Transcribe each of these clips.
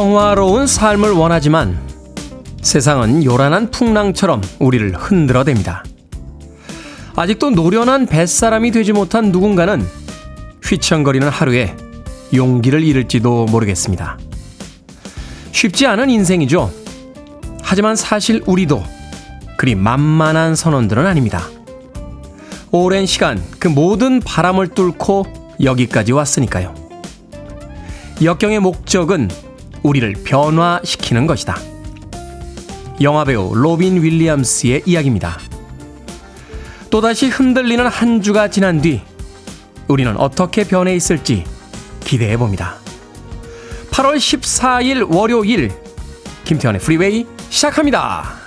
평화로운 삶을 원하지만 세상은 요란한 풍랑처럼 우리를 흔들어댑니다. 아직도 노련한 뱃사람이 되지 못한 누군가는 휘청거리는 하루에 용기를 잃을지도 모르겠습니다. 쉽지 않은 인생이죠. 하지만 사실 우리도 그리 만만한 선원들은 아닙니다. 오랜 시간 그 모든 바람을 뚫고 여기까지 왔으니까요. 역경의 목적은 우리를 변화시키는 것이다. 영화배우 로빈 윌리엄스의 이야기입니다. 또다시 흔들리는 한 주가 지난 뒤 우리는 어떻게 변해 있을지 기대해 봅니다. 8월 14일 월요일 김태훈의 프리웨이 시작합니다.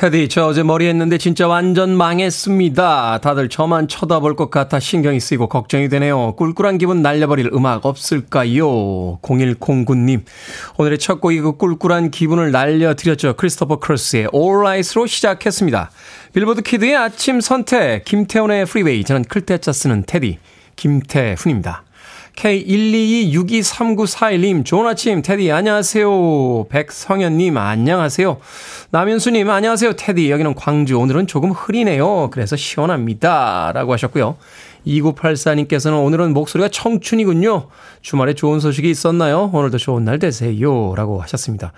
테디, 저 어제 머리 했는데 진짜 완전 망했습니다. 다들 저만 쳐다볼 것 같아 신경이 쓰이고 걱정이 되네요. 꿀꿀한 기분 날려버릴 음악 없을까요? 0109님. 오늘의 첫 곡이 그 꿀꿀한 기분을 날려드렸죠. 크리스토퍼 크로스의 All Right으로 시작했습니다. 빌보드 키드의 아침 선택, 김태훈의 프리웨이. 저는 클 태 자 쓰는 테디, 김태훈입니다. K122623941님, 좋은 아침, 테디, 안녕하세요. 백성현님, 안녕하세요. 남윤수님, 안녕하세요, 테디. 여기는 광주. 오늘은 조금 흐리네요. 그래서 시원합니다. 라고 하셨고요. 2984님께서는 오늘은 목소리가 청춘이군요. 주말에 좋은 소식이 있었나요? 오늘도 좋은 날 되세요. 라고 하셨습니다.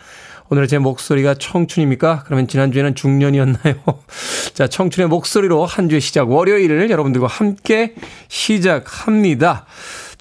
오늘 제 목소리가 청춘입니까? 그러면 지난주에는 중년이었나요? 자, 청춘의 목소리로 한 주의 시작 월요일을 여러분들과 함께 시작합니다.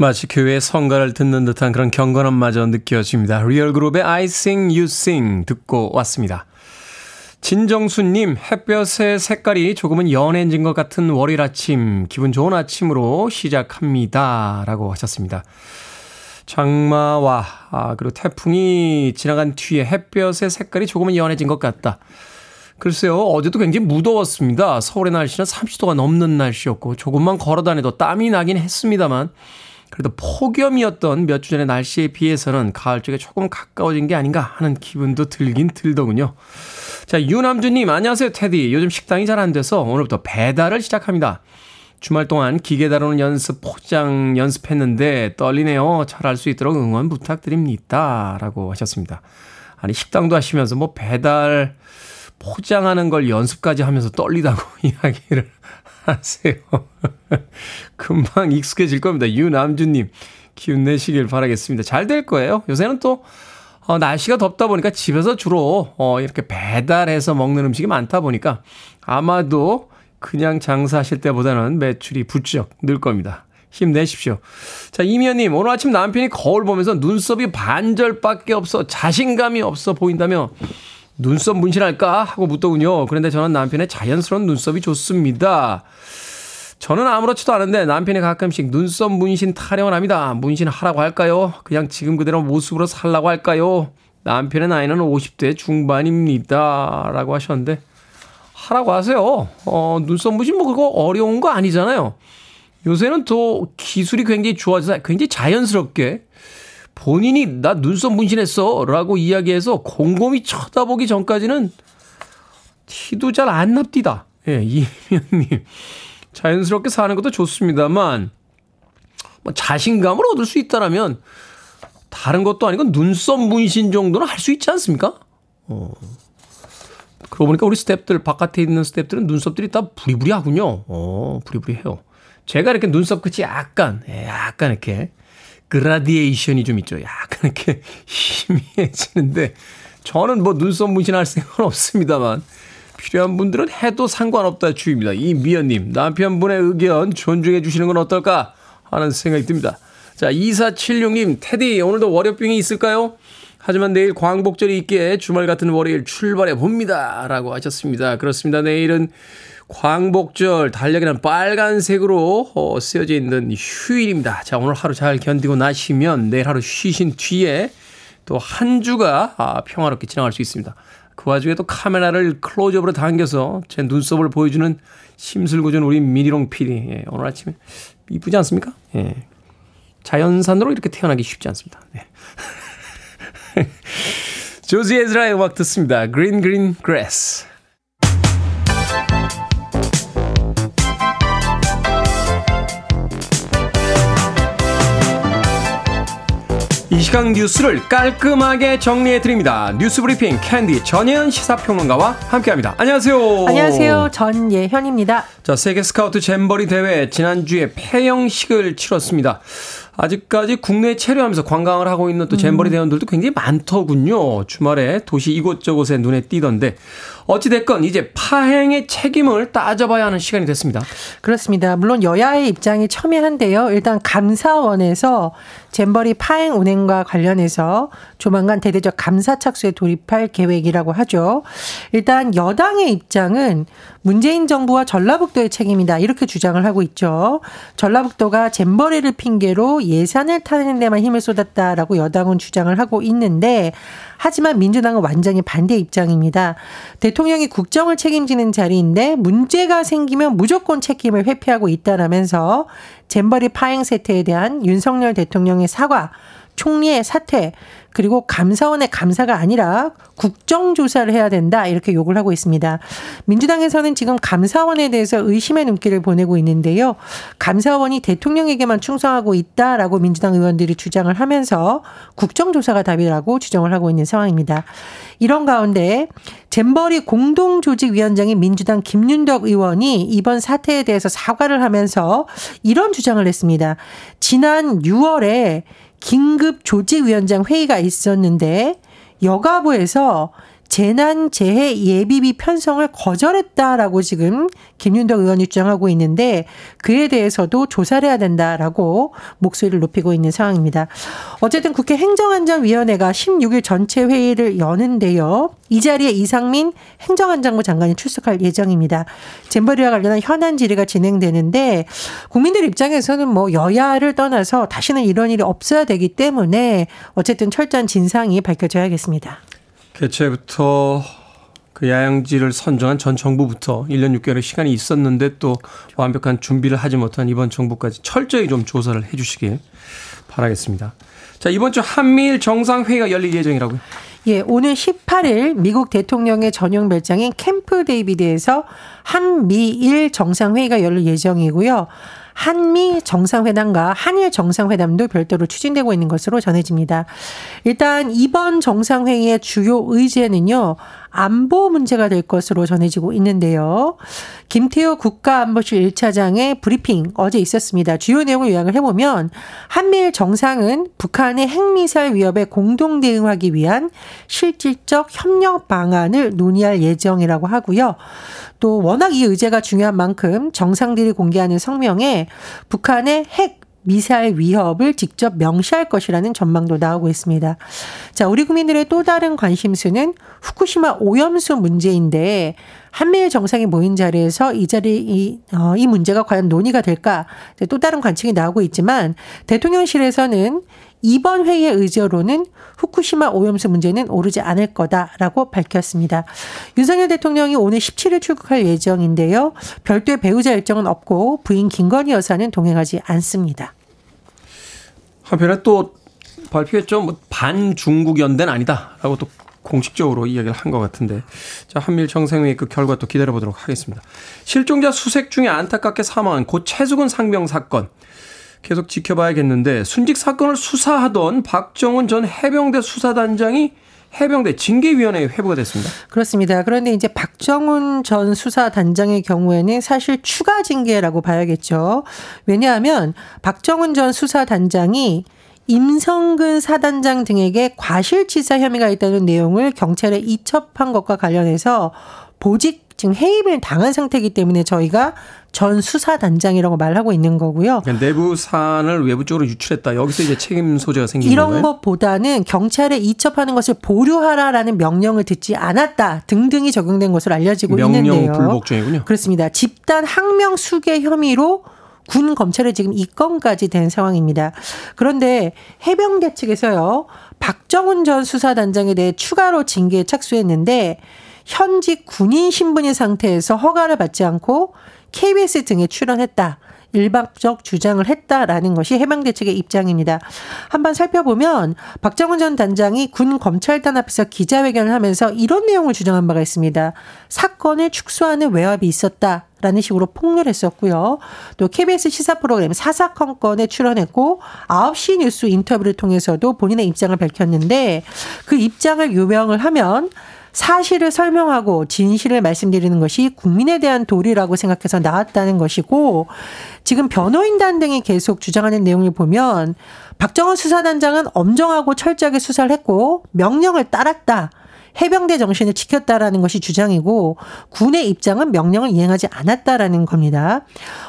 마치 교회 성가를 듣는 듯한 그런 경건함마저 느껴집니다. 리얼그룹의 I Sing You Sing 듣고 왔습니다. 진정수님, 햇볕의 색깔이 조금은 연해진 것 같은 월요일 아침, 기분 좋은 아침으로 시작합니다. 라고 하셨습니다. 장마와, 아, 그리고 태풍이 지나간 뒤에 햇볕의 색깔이 조금은 연해진 것 같다. 글쎄요, 어제도 굉장히 무더웠습니다. 서울의 날씨는 30도가 넘는 날씨였고, 조금만 걸어 다녀도 땀이 나긴 했습니다만, 그래도 폭염이었던 몇 주 전의 날씨에 비해서는 가을 쪽에 조금 가까워진 게 아닌가 하는 기분도 들긴 들더군요. 자, 유남주님, 안녕하세요, 테디. 요즘 식당이 잘 안 돼서 오늘부터 배달을 시작합니다. 주말 동안 기계 다루는 연습, 포장 연습했는데 떨리네요. 잘할 수 있도록 응원 부탁드립니다. 라고 하셨습니다. 아니, 식당도 하시면서 뭐 배달, 포장하는 걸 연습까지 하면서 떨리다고 이야기를 하세요. 금방 익숙해질 겁니다. 유남주님, 기운 내시길 바라겠습니다. 잘 될 거예요. 요새는 또, 어, 날씨가 덥다 보니까 집에서 주로, 어, 이렇게 배달해서 먹는 음식이 많다 보니까 아마도 그냥 장사하실 때보다는 매출이 부쩍 늘 겁니다. 힘내십시오. 자, 이미연님, 오늘 아침 남편이 거울 보면서 눈썹이 반절밖에 없어 자신감이 없어 보인다며 눈썹 문신할까? 하고 묻더군요. 그런데 저는 남편의 자연스러운 눈썹이 좋습니다. 저는 아무렇지도 않은데 남편이 가끔씩 눈썹 문신 타령을 합니다. 문신 하라고 할까요? 그냥 지금 그대로 모습으로 살라고 할까요? 남편의 나이는 50대 중반입니다. 라고 하셨는데, 하라고 하세요. 어, 눈썹 문신 뭐 그거 어려운 거 아니잖아요. 요새는 또 기술이 굉장히 좋아져서 굉장히 자연스럽게 본인이 나 눈썹 문신했어 라고 이야기해서 곰곰이 쳐다보기 전까지는 티도 잘 안 납디다. 예, 이면님. 자연스럽게 사는 것도 좋습니다만, 뭐 자신감을 얻을 수 있다라면, 다른 것도 아니고 눈썹 문신 정도는 할 수 있지 않습니까? 어. 그러고 보니까 우리 스탭들, 바깥에 있는 스탭들은 눈썹들이 다 부리부리 하군요. 어, 부리부리 해요. 제가 이렇게 눈썹 끝이 약간, 예, 약간 이렇게 그라디에이션이 좀 있죠. 약간 이렇게 희미해지는데 저는 뭐 눈썹 문신할 생각은 없습니다만 필요한 분들은 해도 상관없다 주입니다. 이미연님, 남편분의 의견 존중해 주시는 건 어떨까 하는 생각이 듭니다. 자, 2476님, 테디, 오늘도 월요병이 있을까요? 하지만 내일 광복절이 있기에 주말 같은 월요일 출발해 봅니다. 라고 하셨습니다. 그렇습니다. 내일은 광복절 달력에는 빨간색으로 어, 쓰여져 있는 휴일입니다. 자, 오늘 하루 잘 견디고 나시면 내일 하루 쉬신 뒤에 또 한 주가 아, 평화롭게 지나갈 수 있습니다. 그 와중에 또 카메라를 클로즈업으로 당겨서 제 눈썹을 보여주는 심술궂은 우리 미니롱 PD. 예, 오늘 아침에 이쁘지 않습니까? 예. 자연산으로 이렇게 태어나기 쉽지 않습니다. 네. 조지 에즈라의 음악 듣습니다. Green Green Grass. 이 시간 뉴스를 깔끔하게 정리해 드립니다. 뉴스 브리핑 캔디 전예현 시사평론가와 함께합니다. 안녕하세요. 안녕하세요. 전예현입니다. 자, 세계 스카우트 잼버리 대회 지난주에 폐영식을 치렀습니다. 아직까지 국내에 체류하면서 관광을 하고 있는 또 잼버리 음. 대원들도 굉장히 많더군요. 주말에 도시 이곳저곳에 눈에 띄던데 어찌됐건 이제 파행의 책임을 따져봐야 하는 시간이 됐습니다. 그렇습니다. 물론 여야의 입장이 첨예한데요. 일단 감사원에서 잼버리 파행 운행과 관련해서 조만간 대대적 감사 착수에 돌입할 계획이라고 하죠. 일단 여당의 입장은 문재인 정부와 전라북도의 책임이다. 이렇게 주장을 하고 있죠. 전라북도가 잼버리를 핑계로 예산을 타는 데만 힘을 쏟았다라고 여당은 주장을 하고 있는데 하지만 민주당은 완전히 반대 입장입니다. 대통령이 국정을 책임지는 자리인데 문제가 생기면 무조건 책임을 회피하고 있다라면서 잼버리 파행 세태에 대한 윤석열 대통령의 사과, 총리의 사퇴, 그리고 감사원의 감사가 아니라 국정조사를 해야 된다 이렇게 요구를 하고 있습니다. 민주당에서는 지금 감사원에 대해서 의심의 눈길을 보내고 있는데요. 감사원이 대통령에게만 충성하고 있다라고 민주당 의원들이 주장을 하면서 국정조사가 답이라고 주장을 하고 있는 상황입니다. 이런 가운데 잼버리 공동조직위원장인 민주당 김윤덕 의원이 이번 사태에 대해서 사과를 하면서 이런 주장을 했습니다. 지난 6월에 긴급 조직위원장 회의가 있었는데 여가부에서 재난 재해 예비비 편성을 거절했다라고 지금 김윤덕 의원이 주장하고 있는데 그에 대해서도 조사를 해야 된다라고 목소리를 높이고 있는 상황입니다. 어쨌든 국회 행정안전위원회가 16일 전체 회의를 여는데요. 이 자리에 이상민 행정안전부 장관이 출석할 예정입니다. 잼버리와 관련한 현안 질의가 진행되는데 국민들 입장에서는 뭐 여야를 떠나서 다시는 이런 일이 없어야 되기 때문에 어쨌든 철저한 진상이 밝혀져야겠습니다. 개최부터 그 야영지를 선정한 전 정부부터 1년 6개월의 시간이 있었는데 또 완벽한 준비를 하지 못한 이번 정부까지 철저히 좀 조사를 해 주시길 바라겠습니다. 자, 이번 주 한미일 정상회의가 열릴 예정이라고요? 예, 오늘 18일 미국 대통령의 전용 별장인 캠프 데이비드에서 한미일 정상회의가 열릴 예정이고요. 한미 정상회담과 한일 정상회담도 별도로 추진되고 있는 것으로 전해집니다. 일단 이번 정상회의의 주요 의제는요. 안보 문제가 될 것으로 전해지고 있는데요. 김태호 국가안보실 1차장의 브리핑 어제 있었습니다. 주요 내용을 요약을 해보면 한미일 정상은 북한의 핵미사일 위협에 공동 대응하기 위한 실질적 협력 방안을 논의할 예정이라고 하고요. 또 워낙 이 의제가 중요한 만큼 정상들이 공개하는 성명에 북한의 핵 미사일 위협을 직접 명시할 것이라는 전망도 나오고 있습니다. 자, 우리 국민들의 또 다른 관심수는 후쿠시마 오염수 문제인데 한미일 정상이 모인 자리에서 이 자리 이, 어, 이 문제가 과연 논의가 될까 또 다른 관측이 나오고 있지만 대통령실에서는 이번 회의의 의제로는 후쿠시마 오염수 문제는 오르지 않을 거다라고 밝혔습니다. 윤석열 대통령이 오늘 17일 출국할 예정인데요. 별도의 배우자 일정은 없고 부인 김건희 여사는 동행하지 않습니다. 한편에 또 발표했죠. 뭐 반중국 연대는 아니다라고 또 공식적으로 이야기를 한 것 같은데 자 한미일 정상회의 그 결과 또 기다려 보도록 하겠습니다. 실종자 수색 중에 안타깝게 사망한 고 최수근 상병 사건 계속 지켜봐야겠는데 순직 사건을 수사하던 박정훈 전 해병대 수사단장이 해병대 징계위원회에 회부가 됐습니다. 그렇습니다. 그런데 이제 박정훈 전 수사단장의 경우에는 사실 추가 징계라고 봐야겠죠. 왜냐하면 박정훈 전 수사단장이 임성근 사단장 등에게 과실치사 혐의가 있다는 내용을 경찰에 이첩한 것과 관련해서 보직 지금 해임을 당한 상태이기 때문에 저희가 전 수사단장이라고 말하고 있는 거고요. 그러니까 내부 사안을 외부 쪽으로 유출했다. 여기서 이제 책임 소재가 생기는 이런 건가요? 것보다는 경찰에 이첩하는 것을 보류하라라는 명령을 듣지 않았다 등등이 적용된 것으로 알려지고 명령 있는데요. 불복종이군요. 그렇습니다. 집단 항명 수괴 혐의로 군 검찰에 지금 입건까지 된 상황입니다. 그런데 해병대 측에서요. 박정훈 전 수사단장에 대해 추가로 징계에 착수했는데 현직 군인 신분인 상태에서 허가를 받지 않고 KBS 등에 출연했다. 일방적 주장을 했다라는 것이 해병대 측의 입장입니다. 한번 살펴보면 박정훈 전 단장이 군 검찰단 앞에서 기자회견을 하면서 이런 내용을 주장한 바가 있습니다. 사건을 축소하는 외압이 있었다. 라는 식으로 폭로를 했었고요. 또 KBS 시사 프로그램 사사건건에 출연했고 9시 뉴스 인터뷰를 통해서도 본인의 입장을 밝혔는데 그 입장을 요명을 하면 사실을 설명하고 진실을 말씀드리는 것이 국민에 대한 도리라고 생각해서 나왔다는 것이고 지금 변호인단 등이 계속 주장하는 내용을 보면 박정원 수사단장은 엄정하고 철저하게 수사를 했고 명령을 따랐다. 해병대 정신을 지켰다라는 것이 주장이고 군의 입장은 명령을 이행하지 않았다라는 겁니다.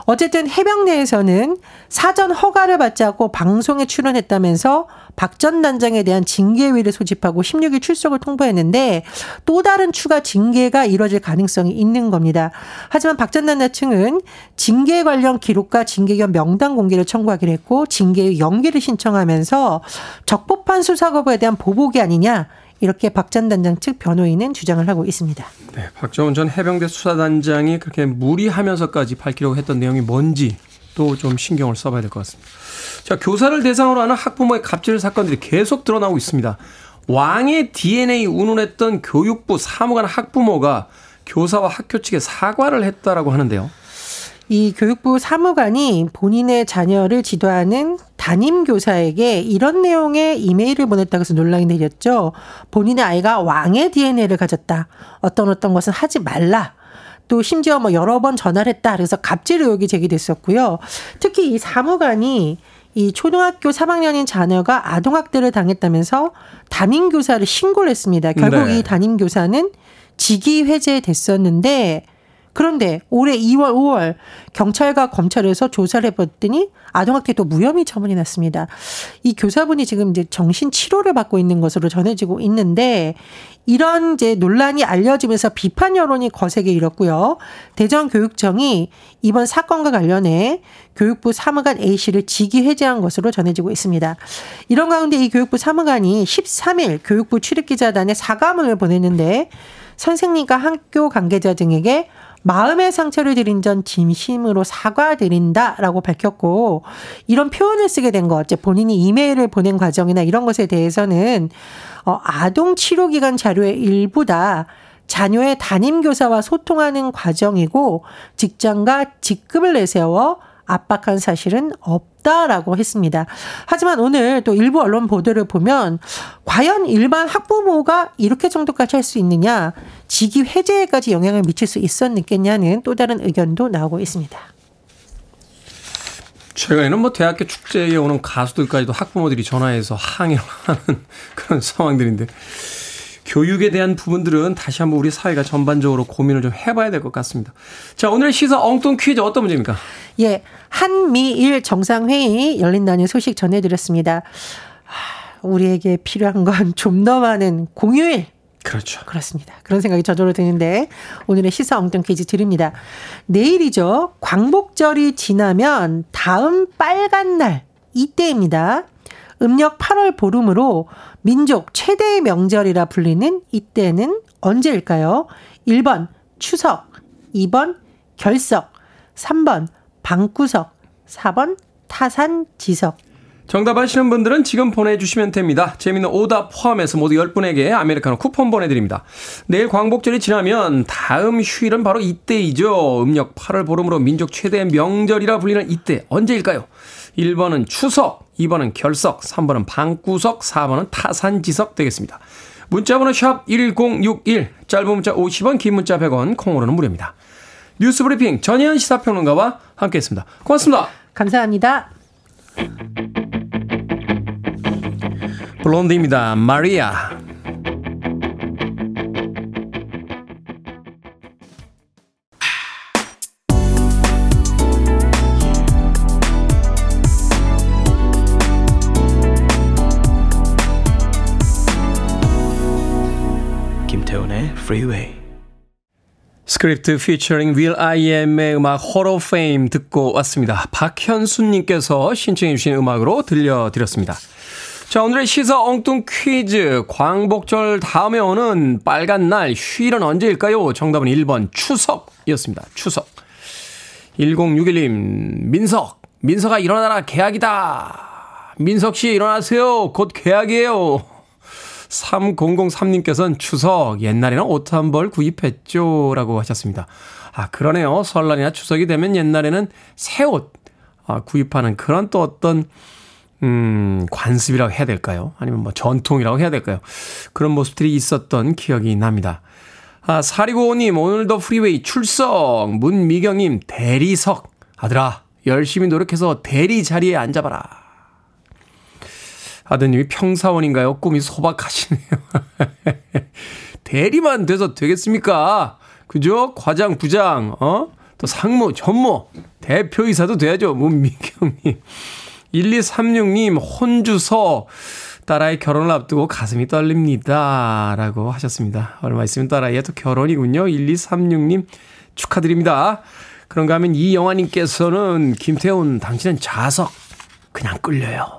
어쨌든 해병대에서는 사전 허가를 받지 않고 방송에 출연했다면서 박 전 단장에 대한 징계위를 소집하고 16일 출석을 통보했는데 또 다른 추가 징계가 이뤄질 가능성이 있는 겁니다. 하지만 박 전 단장 측은 징계 관련 기록과 징계견 명단 공개를 청구하기로 했고 징계의 연기를 신청하면서 적법한 수사 거부에 대한 보복이 아니냐 이렇게 박 전 단장 측 변호인은 주장을 하고 있습니다. 네, 박정훈 전 해병대 수사단장이 그렇게 무리하면서까지 밝히려고 했던 내용이 뭔지 또좀 신경을 써봐야 될 것 같습니다. 자, 교사를 대상으로 하는 학부모의 갑질 사건들이 계속 드러나고 있습니다. 왕의 DNA 운운했던 교육부 사무관 학부모가 교사와 학교 측에 사과를 했다라고 하는데요. 이 교육부 사무관이 본인의 자녀를 지도하는 담임 교사에게 이런 내용의 이메일을 보냈다고 해서 논란이 내렸죠. 본인의 아이가 왕의 DNA를 가졌다. 어떤 어떤 것은 하지 말라. 또 심지어 뭐 여러 번 전화를 했다. 그래서 갑질 의혹이 제기됐었고요. 특히 이 사무관이 이 초등학교 3학년인 자녀가 아동학대를 당했다면서 담임 교사를 신고를 했습니다. 결국 네. 이 담임 교사는 직위 해제됐었는데 그런데 올해 2월, 5월 경찰과 검찰에서 조사를 해봤더니 아동학대 또 무혐의 처분이 났습니다. 이 교사분이 지금 이제 정신 치료를 받고 있는 것으로 전해지고 있는데 이런 이제 논란이 알려지면서 비판 여론이 거세게 일었고요. 대전교육청이 이번 사건과 관련해 교육부 사무관 A 씨를 직위 해제한 것으로 전해지고 있습니다. 이런 가운데 이 교육부 사무관이 13일 교육부 출입기자단에 사과문을 보냈는데 선생님과 학교 관계자 등에게 마음의 상처를 드린 전 진심으로 사과드린다라고 밝혔고 이런 표현을 쓰게 된 것, 본인이 이메일을 보낸 과정이나 이런 것에 대해서는 어, 아동 치료 기간 자료의 일부다. 자녀의 담임 교사와 소통하는 과정이고 직장과 직급을 내세워 압박한 사실은 없다라고 했습니다. 하지만 오늘 또 일부 언론 보도를 보면 과연 일반 학부모가 이렇게 정도까지 할 수 있느냐, 직위 해제에까지 영향을 미칠 수 있었겠냐는 또 다른 의견도 나오고 있습니다. 최근에는 뭐 대학교 축제에 오는 가수들까지도 학부모들이 전화해서 항의를 하는 그런 상황들인데 교육에 대한 부분들은 다시 한번 우리 사회가 전반적으로 고민을 좀 해봐야 될 것 같습니다. 자, 오늘 시사 엉뚱 퀴즈 어떤 문제입니까? 예, 한미일 정상회의 열린다는 소식 전해드렸습니다. 우리에게 필요한 건 좀 더 많은 공휴일. 그렇죠. 그렇습니다. 그런 생각이 저절로 드는데 오늘의 시사 엉뚱 퀴즈 드립니다. 내일이죠. 광복절이 지나면 다음 빨간 날 이때입니다. 음력 8월 보름으로 민족 최대의 명절이라 불리는 이때는 언제일까요? 1번 추석, 2번 결석, 3번 방구석, 4번 타산지석. 정답 아시는 분들은 지금 보내주시면 됩니다. 재밌는 오답 포함해서 모두 10분에게 아메리카노 쿠폰 보내드립니다. 내일 광복절이 지나면 다음 휴일은 바로 이때이죠. 음력 8월 보름으로 민족 최대의 명절이라 불리는 이때 언제일까요? 1번은 추석, 2번은 결석, 3번은 방구석, 4번은 타산지석 되겠습니다. 문자번호 샵 1061, 짧은 문자 50원, 긴 문자 100원, 콩으로는 무료입니다. 뉴스 브리핑 전혜연 시사평론가와 함께했습니다. 고맙습니다. 감사합니다. 블론디입니다. 마리아. Freeway. 스크립트 피처링 윌 아이엠의 음악 Hall of Fame 듣고 왔습니다. 박현수님께서 신청해 주신 음악으로 들려드렸습니다. 자, 오늘의 시사 엉뚱 퀴즈. 광복절 다음에 오는 빨간 날 휴일은 언제일까요? 정답은 1번 추석이었습니다. 추석. 1061님, 민석. 민석아 일어나라 개학이다. 민석 씨 일어나세요. 곧 개학이에요. 3003님께서는 추석 옛날에는 옷 한 벌 구입했죠. 라고 하셨습니다. 아, 그러네요. 설날이나 추석이 되면 옛날에는 새 옷 아, 구입하는 그런 또 어떤 음, 관습이라고 해야 될까요? 아니면 뭐 전통이라고 해야 될까요? 그런 모습들이 있었던 기억이 납니다. 아, 사리고님, 오늘도 프리웨이 출석. 문미경님, 대리석. 아들아, 열심히 노력해서 대리 자리에 앉아봐라. 아드님이 평사원인가요? 꿈이 소박하시네요. 대리만 돼서 되겠습니까? 그죠? 과장, 부장, 어? 또 상무, 전무, 대표이사도 돼야죠. 문미경님. 1236님, 혼주서 딸아이 결혼을 앞두고 가슴이 떨립니다. 라고 하셨습니다. 얼마 있으면 딸아이의 또 결혼이군요. 1236님 축하드립니다. 그런가 하면 이영화님께서는 김태훈, 당신은 자석, 그냥 끌려요.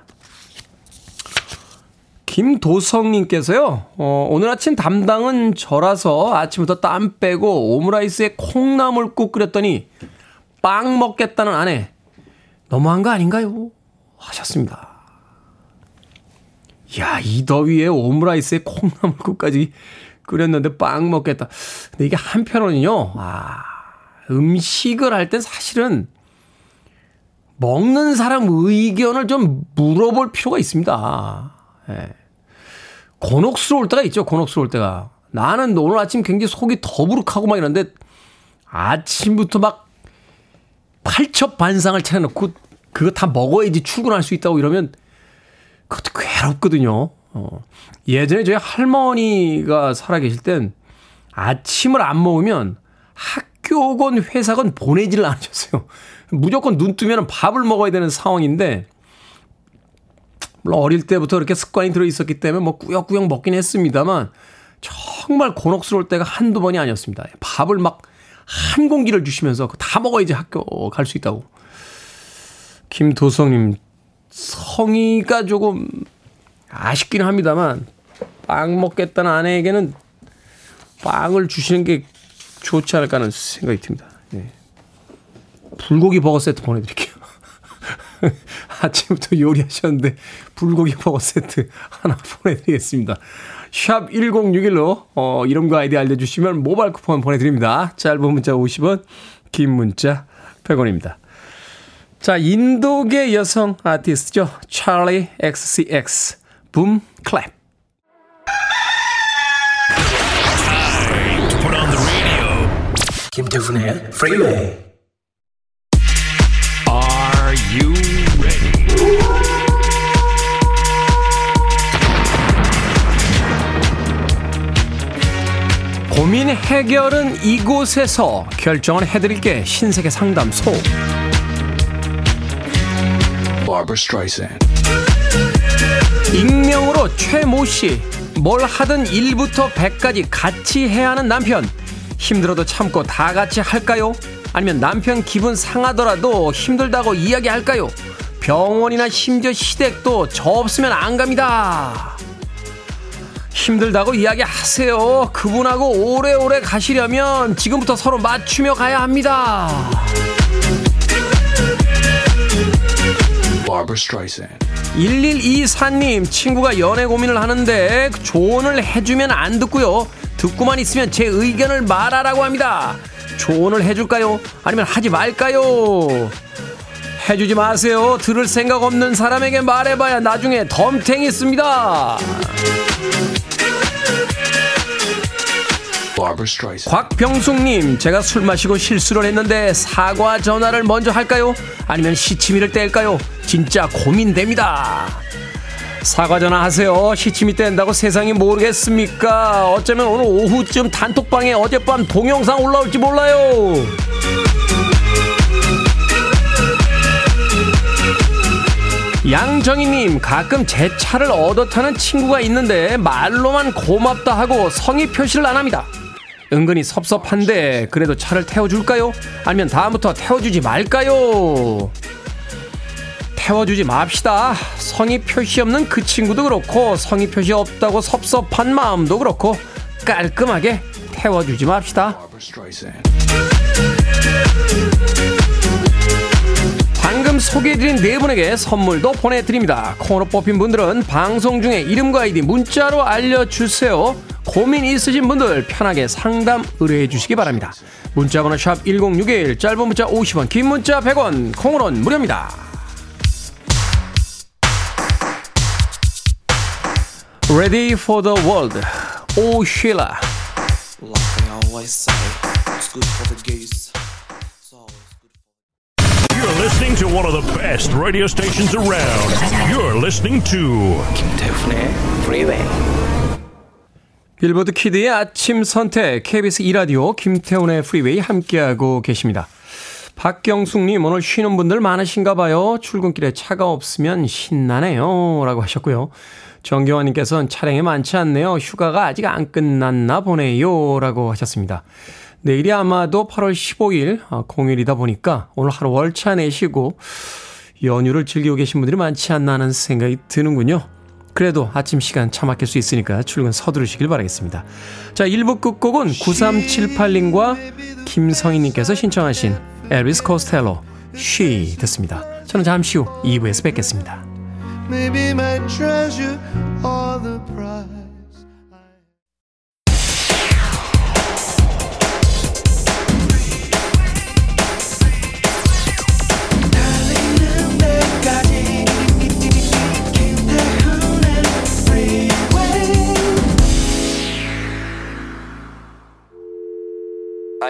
김도성님께서요, 어, 오늘 아침 담당은 저라서 아침부터 땀 빼고 오므라이스에 콩나물국 끓였더니 빵 먹겠다는 아내. 너무한 거 아닌가요? 하셨습니다. 야, 이 더위에 오므라이스에 콩나물국까지 끓였는데 빵 먹겠다. 근데 이게 한편으로는요, 아, 음식을 할때 사실은 먹는 사람 의견을 좀 물어볼 필요가 있습니다. 예. 곤혹스러울 때가 있죠, 곤혹스러울 때가. 나는 오늘 아침 굉장히 속이 더부룩하고 막 이런데 아침부터 막 팔첩 반상을 차려놓고 그거 다 먹어야지 출근할 수 있다고 이러면 그것도 괴롭거든요. 어. 예전에 저희 할머니가 살아계실 땐 아침을 안 먹으면 학교건 회사건 보내지를 않으셨어요. 무조건 눈 뜨면 밥을 먹어야 되는 상황인데, 물론 어릴 때부터 이렇게 습관이 들어 있었기 때문에 뭐 꾸역꾸역 먹긴 했습니다만, 정말 곤혹스러울 때가 한두 번이 아니었습니다. 밥을 막 한 공기를 주시면서 다 먹어야지 학교 갈 수 있다고. 김도성님, 성의가 조금 아쉽긴 합니다만, 빵 먹겠다는 아내에게는 빵을 주시는 게 좋지 않을까 하는 생각이 듭니다. 네. 불고기 버거 세트 보내드릴게요. 아침부터 요리하셨는데 불고기 버거 세트 하나 보내드리겠습니다. 샵 1061로 어, 이름과 아이디 알려주시면 모바일 쿠폰 보내드립니다. 짧은 문자 50원, 긴 문자 100원입니다. 자, 인도계 여성 아티스트죠. 찰리 XCX, 붐 클랩. 김태훈의 Freeway. Are you 고민 해결은 이곳에서 결정을 해드릴게 신세계 상담소. 익명으로 최모 씨. 뭘 하든 1부터 100까지 같이 해야 하는 남편. 힘들어도 참고 다 같이 할까요? 아니면 남편 기분 상하더라도 힘들다고 이야기할까요? 병원이나 심지어 시댁도 저 없으면 안 갑니다. 힘들다고 이야기하세요. 그분하고 오래오래 가시려면 지금부터 서로 맞추며 가야 합니다. 1124님, 친구가 연애 고민을 하는데 조언을 해주면 안 듣고요. 듣고만 있으면 제 의견을 말하라고 합니다. 조언을 해줄까요? 아니면 하지 말까요? 해주지 마세요. 들을 생각 없는 사람에게 말해봐야 나중에 덤탱이 씁니다. 곽병숙님, 제가 술 마시고 실수를 했는데 사과 전화를 먼저 할까요? 아니면 시치미를 뗄까요? 진짜 고민됩니다. 사과 전화 하세요. 시치미 뗀다고 세상이 모르겠습니까? 어쩌면 오늘 오후쯤 단톡방에 어젯밤 동영상 올라올지 몰라요. 양정희님, 가끔 제 차를 얻어 타는 친구가 있는데 말로만 고맙다 하고 성의 표시를 안 합니다. 은근히 섭섭한데 그래도 차를 태워줄까요? 아니면 다음부터 태워주지 말까요? 태워주지 맙시다. 성의 표시 없는 그 친구도 그렇고 성의 표시 없다고 섭섭한 마음도 그렇고 깔끔하게 태워주지 맙시다. 방금 소개해드린 네 분에게 선물도 보내드립니다. 코너 뽑힌 분들은 방송 중에 이름과 아이디 문자로 알려주세요. 고민 있으신 분들 편하게 상담 의뢰해 주시기 바랍니다. 문자번호 샵 1061, 짧은 문자 50원, 긴 문자 100원, 콩으로는 무료입니다. Ready for the world. 오 쉴라. You're listening to one of the best radio stations around. You're listening to 김태훈의 Freeway. 빌보드 키드의 아침 선택 KBS 2라디오 김태훈의 프리웨이 함께하고 계십니다. 박경숙님 오늘 쉬는 분들 많으신가 봐요. 출근길에 차가 없으면 신나네요. 라고 하셨고요. 정경환님께서는 차량이 많지 않네요. 휴가가 아직 안 끝났나 보네요. 라고 하셨습니다. 내일이 아마도 8월 15일 아, 공휴일이다 보니까 오늘 하루 월차 내시고 연휴를 즐기고 계신 분들이 많지 않나 하는 생각이 드는군요. 그래도 아침 시간 차 막힐 수 있으니까 출근 서두르시길 바라겠습니다. 자, 1부 끝곡은 9378님과 김성희님께서 신청하신 엘비스 코스텔로 She 듣습니다. 저는 잠시 후 2부에서 뵙겠습니다.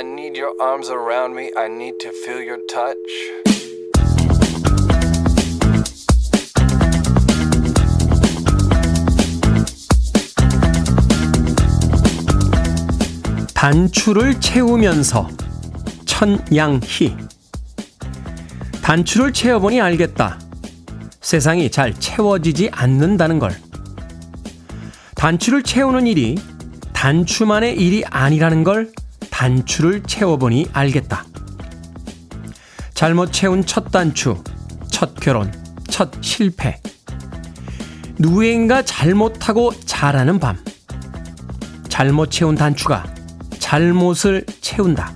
I need your arms around me. I need to feel your touch. 단추를 채우면서 천양희 단추를 채워보니 알겠다. 세상이 잘 채워지지 않는다는 걸. 단추를 채우는 일이 단추만의 일이 아니라는 걸 단추를 채워보니 알겠다. 잘못 채운 첫 단추, 첫 결혼, 첫 실패. 누구인가 잘못하고 잘하는 밤. 잘못 채운 단추가 잘못을 채운다.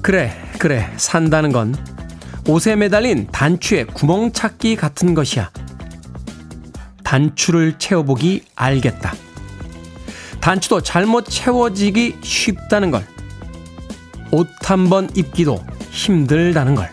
그래, 그래, 산다는 건 옷에 매달린 단추의 구멍 찾기 같은 것이야. 단추를 채워보기 알겠다. 단추도 잘못 채워지기 쉽다는 걸. 옷 한 번 입기도 힘들다는 걸.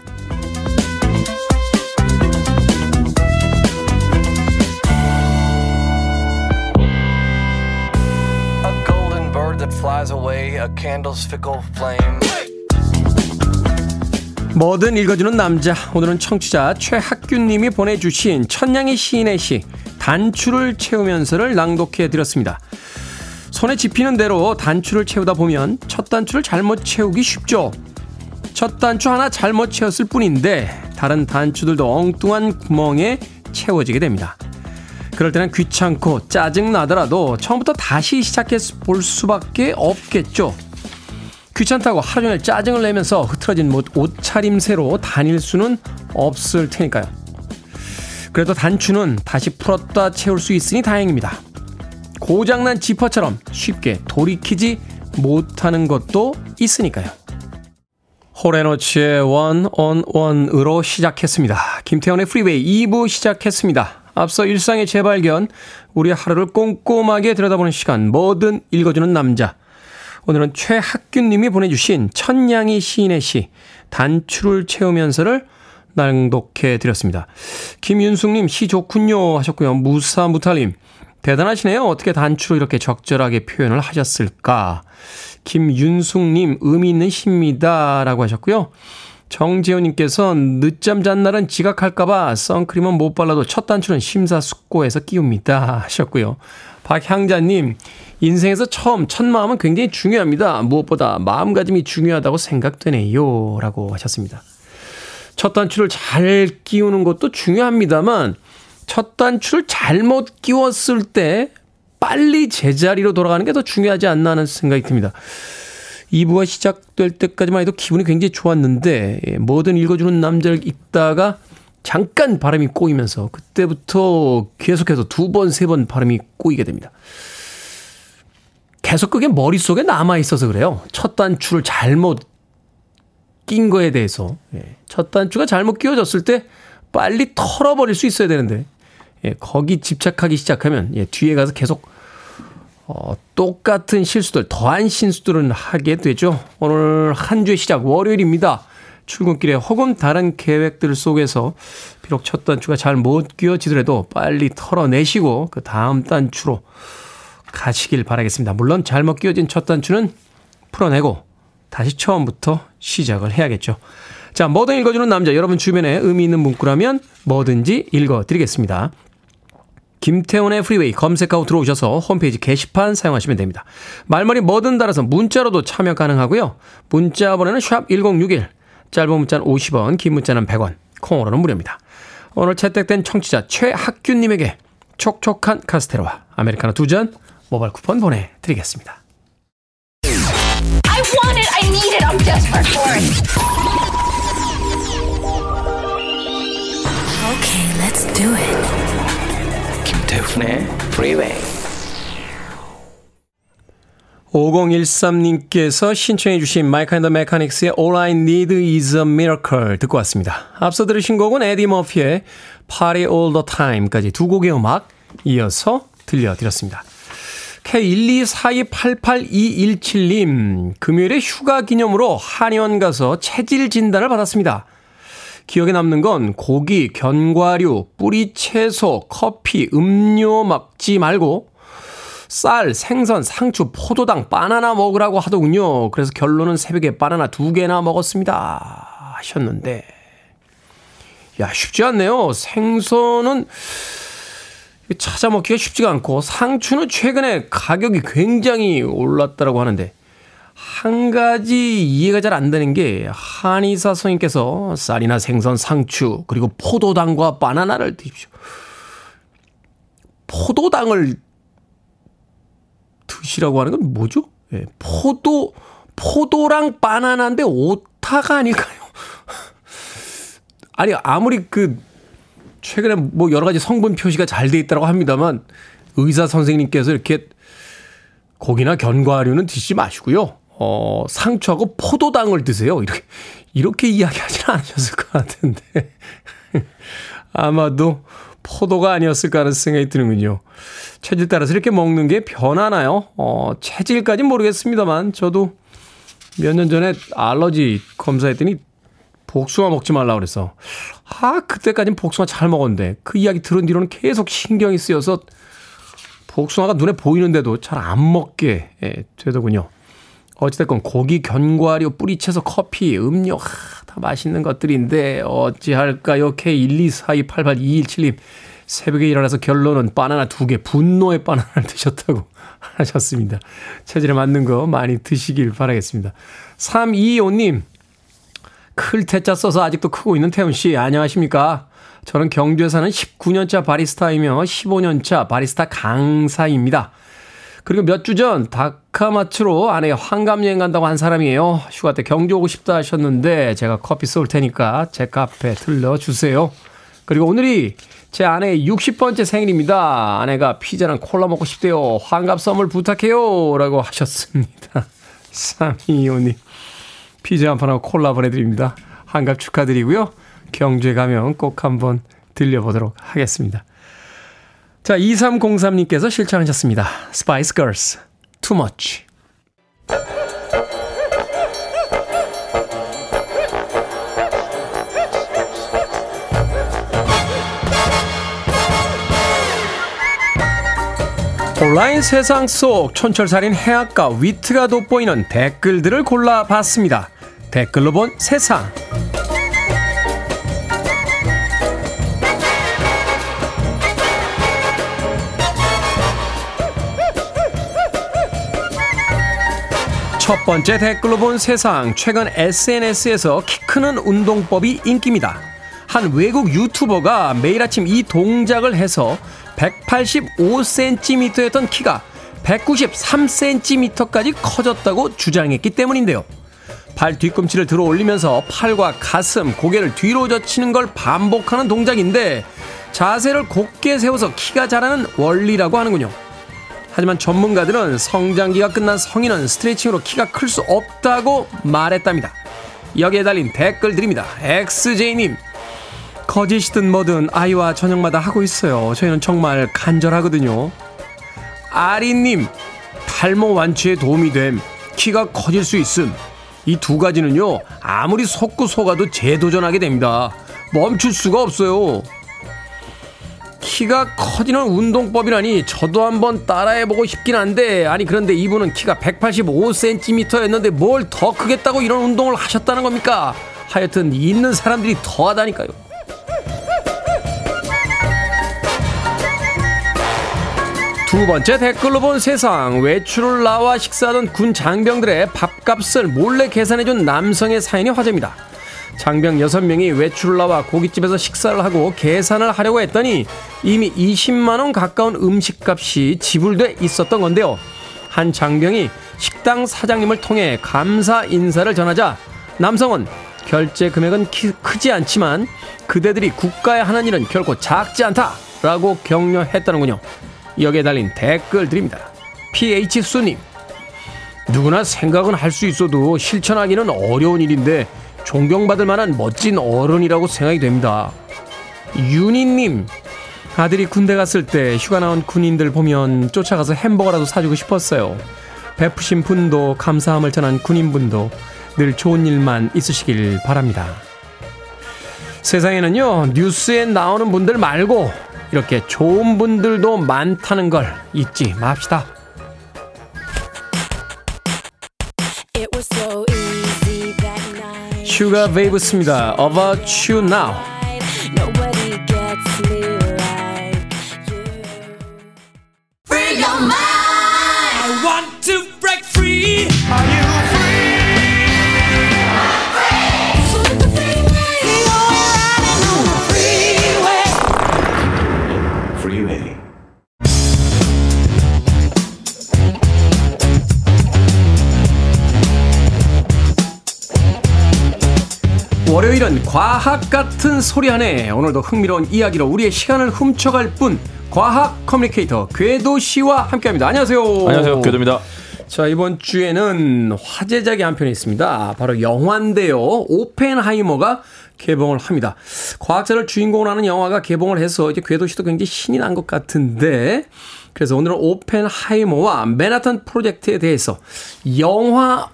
뭐든 읽어주는 남자. 오늘은 청취자 최학규님이 보내주신 천냥이 시인의 시 단추를 채우면서를 낭독해 드렸습니다. 손에 집히는 대로 단추를 채우다 보면 첫 단추를 잘못 채우기 쉽죠. 첫 단추 하나 잘못 채웠을 뿐인데 다른 단추들도 엉뚱한 구멍에 채워지게 됩니다. 그럴 때는 귀찮고 짜증 나더라도 처음부터 다시 시작해 볼 수밖에 없겠죠. 귀찮다고 하루 종일 짜증을 내면서 흐트러진 옷- 옷차림새로 다닐 수는 없을 테니까요. 그래도 단추는 다시 풀었다 채울 수 있으니 다행입니다. 고장난 지퍼처럼 쉽게 돌이키지 못하는 것도 있으니까요. 홀 앤 오츠의 One으로 시작했습니다. 김태훈의 프리웨이 2부 시작했습니다. 앞서 일상의 재발견, 우리 하루를 꼼꼼하게 들여다보는 시간, 뭐든 읽어주는 남자. 오늘은 최학균님이 보내주신 천양희 시인의 시 단추를 채우면서를 낭독해 드렸습니다. 김윤숙님 시 좋군요 하셨고요. 무사무탈님 대단하시네요. 어떻게 단추로 이렇게 적절하게 표현을 하셨을까. 김윤숙님, 의미 있는 시입니다. 라고 하셨고요. 정재훈님께서 늦잠 잔 날은 지각할까봐 선크림은 못 발라도 첫 단추는 심사숙고해서 끼웁니다. 하셨고요. 박향자님, 인생에서 처음 첫 마음은 굉장히 중요합니다. 무엇보다 마음가짐이 중요하다고 생각되네요. 라고 하셨습니다. 첫 단추를 잘 끼우는 것도 중요합니다만, 첫 단추를 잘못 끼웠을 때 빨리 제자리로 돌아가는 게 더 중요하지 않나 하는 생각이 듭니다. 2부가 시작될 때까지만 해도 기분이 굉장히 좋았는데 예, 뭐든 읽어주는 남자를 읽다가 잠깐 발음이 꼬이면서 그때부터 계속해서 두 번, 세 번 발음이 꼬이게 됩니다. 계속 그게 머릿속에 남아 있어서 그래요. 첫 단추를 잘못 낀 거에 대해서. 예, 첫 단추가 잘못 끼워졌을 때 빨리 털어버릴 수 있어야 되는데, 예, 거기 집착하기 시작하면, 예, 뒤에 가서 계속 어, 똑같은 실수들, 더한 실수들은 하게 되죠. 오늘 한 주의 시작 월요일입니다. 출근길에 혹은 다른 계획들 속에서 비록 첫 단추가 잘 못 끼워지더라도 빨리 털어내시고 그 다음 단추로 가시길 바라겠습니다. 물론 잘못 끼워진 첫 단추는 풀어내고 다시 처음부터 시작을 해야겠죠. 자, 뭐든 읽어주는 남자, 여러분 주변에 의미 있는 문구라면 뭐든지 읽어드리겠습니다. 김태훈의 프리웨이 검색하고 들어오셔서 홈페이지 게시판 사용하시면 됩니다. 말머리 뭐든 달아서 문자로도 참여 가능하고요. 문자 번호는 샵1061, 짧은 문자는 50원, 긴 문자는 100원, 콩으로는 무료입니다. 오늘 채택된 청취자 최학균님에게 촉촉한 카스테라와 아메리카노 두 잔 모바일 쿠폰 보내드리겠습니다. 김태훈의 Freeway. 5013님께서 신청해 주신 마이크 앤더 메카닉스의 All I Need Is a Miracle 듣고 왔습니다. 앞서 들으신 곡은 에디 머피의 Party All the Time까지 두 곡의 음악 이어서 들려드렸습니다. K124288217님, 금요일에 휴가 기념으로 한의원 가서 체질 진단을 받았습니다. 기억에 남는 건 고기, 견과류, 뿌리 채소, 커피, 음료 먹지 말고 쌀, 생선, 상추, 포도당, 바나나 먹으라고 하더군요. 그래서 결론은 새벽에 바나나 두 개나 먹었습니다. 하셨는데. 야, 쉽지 않네요. 생선은 찾아 먹기가 쉽지가 않고 상추는 최근에 가격이 굉장히 올랐다라고 하는데 한 가지 이해가 잘 안 되는 게 한의사 선생님께서 쌀이나 생선, 상추 그리고 포도당과 바나나를 드십시오. 포도당을 드시라고 하는 건 뭐죠? 예, 포도 포도랑 바나나인데 오타가 아닐까요? 아니 아무리 그 최근에 뭐 여러 가지 성분 표시가 잘 돼 있다고 합니다만 의사 선생님께서 이렇게 고기나 견과류는 드시지 마시고요. 어, 상추하고 포도당을 드세요. 이렇게, 이렇게 이야기하지는 않으셨을 것 같은데. 아마도 포도가 아니었을까 하는 생각이 드는군요. 체질 따라서 이렇게 먹는 게 변하나요? 어, 체질까진 모르겠습니다만, 저도 몇 년 전에 알러지 검사했더니 복숭아 먹지 말라 그래서, 아, 그때까진 복숭아 잘 먹었는데, 그 이야기 들은 뒤로는 계속 신경이 쓰여서 복숭아가 눈에 보이는데도 잘 안 먹게 예, 되더군요. 어찌됐건 고기, 견과류, 뿌리채소, 커피, 음료 하, 다 맛있는 것들인데 어찌할까요? K124288217님 새벽에 일어나서 결론은 바나나 두 개, 분노의 바나나를 드셨다고 하셨습니다. 체질에 맞는 거 많이 드시길 바라겠습니다. 325님 클테자 써서 아직도 크고 있는 태훈 씨 안녕하십니까? 저는 경주에 사는 19년차 바리스타이며 15년차 바리스타 강사입니다. 그리고 몇 주 전 다카마츠로 아내 환갑 여행 간다고 한 사람이에요. 휴가 때 경주 오고 싶다 하셨는데 제가 커피 쏠 테니까 제 카페 들러주세요. 그리고 오늘이 제 아내의 60번째 생일입니다. 아내가 피자랑 콜라 먹고 싶대요. 환갑 선물 부탁해요. 라고 하셨습니다. 325님. 피자 한 판하고 콜라 보내드립니다. 환갑 축하드리고요. 경주에 가면 꼭 한번 들려보도록 하겠습니다. 자, 2303님께서 실천하셨습니다. Spice Girls, Too Much. 온라인 세상 속 촌철살인 해악과 위트가 돋보이는 댓글들을 골라봤습니다. 댓글로 본 세상. 첫 번째 댓글로 본 세상. 최근 SNS에서 키 크는 운동법이 인기입니다. 한 외국 유튜버가 매일 아침 이 동작을 해서 185cm였던 키가 193cm까지 커졌다고 주장했기 때문인데요. 발 뒤꿈치를 들어 올리면서 팔과 가슴, 고개를 뒤로 젖히는 걸 반복하는 동작인데 자세를 곧게 세워서 키가 자라는 원리라고 하는군요. 하지만 전문가들은 성장기가 끝난 성인은 스트레칭으로 키가 클 수 없다고 말했답니다. 여기에 달린 댓글 드립니다. XJ님, 거짓이든 뭐든 아이와 저녁마다 하고 있어요. 저희는 정말 간절하거든요. 아리님, 탈모 완치에 도움이 됨. 키가 커질 수 있음. 이 두 가지는요, 아무리 속고 속아도 재도전하게 됩니다. 멈출 수가 없어요. 키가 커지는 운동법이라니 저도 한번 따라해보고 싶긴 한데 아니 그런데 이분은 키가 185cm였는데 뭘 더 크겠다고 이런 운동을 하셨다는 겁니까? 하여튼 있는 사람들이 더하다니까요. 두 번째 댓글로 본 세상 외출을 나와 식사하던 군 장병들의 밥값을 몰래 계산해준 남성의 사연이 화제입니다. 장병 6명이 외출을 나와 고깃집에서 식사를 하고 계산을 하려고 했더니 이미 20만원 가까운 음식값이 지불돼 있었던 건데요. 한 장병이 식당 사장님을 통해 감사 인사를 전하자 남성은 결제 금액은 키, 크지 않지만 그대들이 국가에 하는 일은 결코 작지 않다 라고 격려했다는군요. 여기에 달린 댓글 드립니다. PH 수님 누구나 생각은 할 수 있어도 실천하기는 어려운 일인데 존경받을 만한 멋진 어른이라고 생각이 됩니다. 윤희님, 아들이 군대 갔을 때 휴가 나온 군인들 보면 쫓아가서 햄버거라도 사주고 싶었어요. 베푸신 분도 감사함을 전한 군인분도 늘 좋은 일만 있으시길 바랍니다. 세상에는요, 뉴스에 나오는 분들 말고 이렇게 좋은 분들도 많다는 걸 잊지 맙시다. 슈가 베이브스입니다. About You Now. Free your mind. 월요일은 과학 같은 소리 하네. 오늘도 흥미로운 이야기로 우리의 시간을 훔쳐갈 뿐 과학 커뮤니케이터 궤도 씨와 함께합니다. 안녕하세요. 안녕하세요. 궤도입니다. 자 이번 주에는 화제작이 한 편이 있습니다. 바로 영화인데요. 오펜하이머가 개봉을 합니다. 과학자를 주인공으로 하는 영화가 개봉을 해서 이제 궤도 씨도 굉장히 신이 난 것 같은데 그래서 오늘은 오펜하이머와 맨하탄 프로젝트에 대해서 영화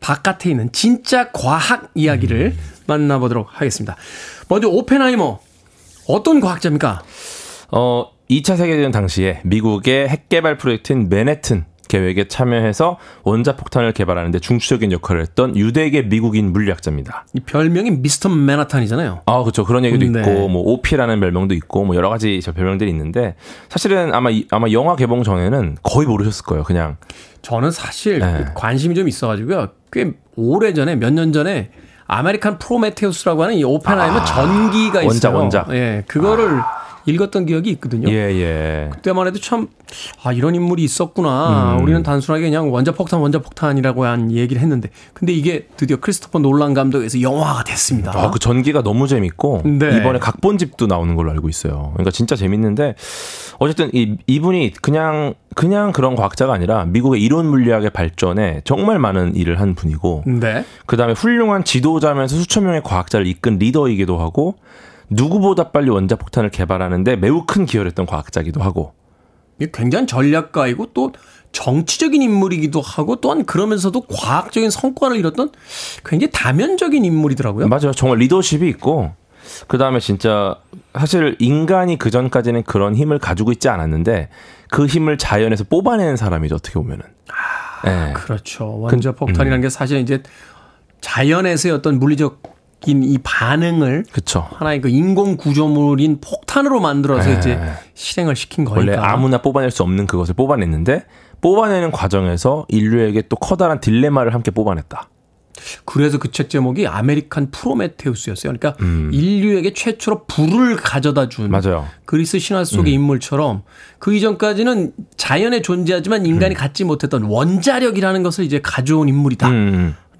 바깥에 있는 진짜 과학 이야기를 만나보도록 하겠습니다. 먼저 오펜하이머 어떤 과학자입니까? 어, 2차 세계대전 당시에 미국의 핵 개발 프로젝트인 맨해튼 계획에 참여해서 원자폭탄을 개발하는데 중추적인 역할을 했던 유대계 미국인 물리학자입니다. 이 별명이 미스터 맨하탄이잖아요. 아, 그렇죠. 그런 얘기도 네. 있고, 뭐 오피라는 별명도 있고, 뭐 여러 가지 저 별명들이 있는데 사실은 아마 이- 아마 영화 개봉 전에는 거의 모르셨을 거예요. 그냥 저는 사실 네. 관심이 좀 있어 가지고요. 꽤 오래 전에 몇 년 전에 아메리칸 프로메테우스라고 하는 이 오펜하이머 전기가 있어요. 원작, 원작. 예, 그거를 읽었던 기억이 있거든요. 예, 예. 그때만 해도 참, 아, 이런 인물이 있었구나. 음. 우리는 단순하게 그냥 원자폭탄, 원자폭탄이라고 한 얘기를 했는데. 근데 이게 드디어 크리스토퍼 놀란 감독에서 영화가 됐습니다. 아, 그 전기가 너무 재밌고 네. 이번에 각본집도 나오는 걸로 알고 있어요. 그러니까 진짜 재밌는데 어쨌든 이 이분이 그냥 그냥 그런 과학자가 아니라 미국의 이론 물리학의 발전에 정말 많은 일을 한 분이고 네. 그 다음에 훌륭한 지도자면서 수천 명의 과학자를 이끈 리더이기도 하고 누구보다 빨리 원자폭탄을 개발하는데 매우 큰 기여를 했던 과학자기도 하고 굉장히 전략가이고 또 정치적인 인물이기도 하고 또한 그러면서도 과학적인 성과를 이뤘던 굉장히 다면적인 인물이더라고요. 맞아요. 정말 리더십이 있고 그 다음에 진짜 사실 인간이 그 전까지는 그런 힘을 가지고 있지 않았는데 그 힘을 자연에서 뽑아내는 사람이죠 어떻게 보면은. 네. 그렇죠. 원자 폭탄이라는 게 사실 이제 자연에서의 어떤 물리적인 이 반응을 그쵸. 하나의 그 인공 구조물인 폭탄으로 만들어서 네. 이제 실행을 시킨 원래 거니까. 아무나 뽑아낼 수 없는 그것을 뽑아냈는데 뽑아내는 과정에서 인류에게 또 커다란 딜레마를 함께 뽑아냈다. 그래서 그 책 제목이 American Prometheus였어요. 그러니까 음. 인류에게 최초로 불을 가져다 준 맞아요. 그리스 신화 속의 음. 인물처럼 그 이전까지는 자연에 존재하지만 인간이 갖지 못했던 원자력이라는 것을 이제 가져온 인물이다.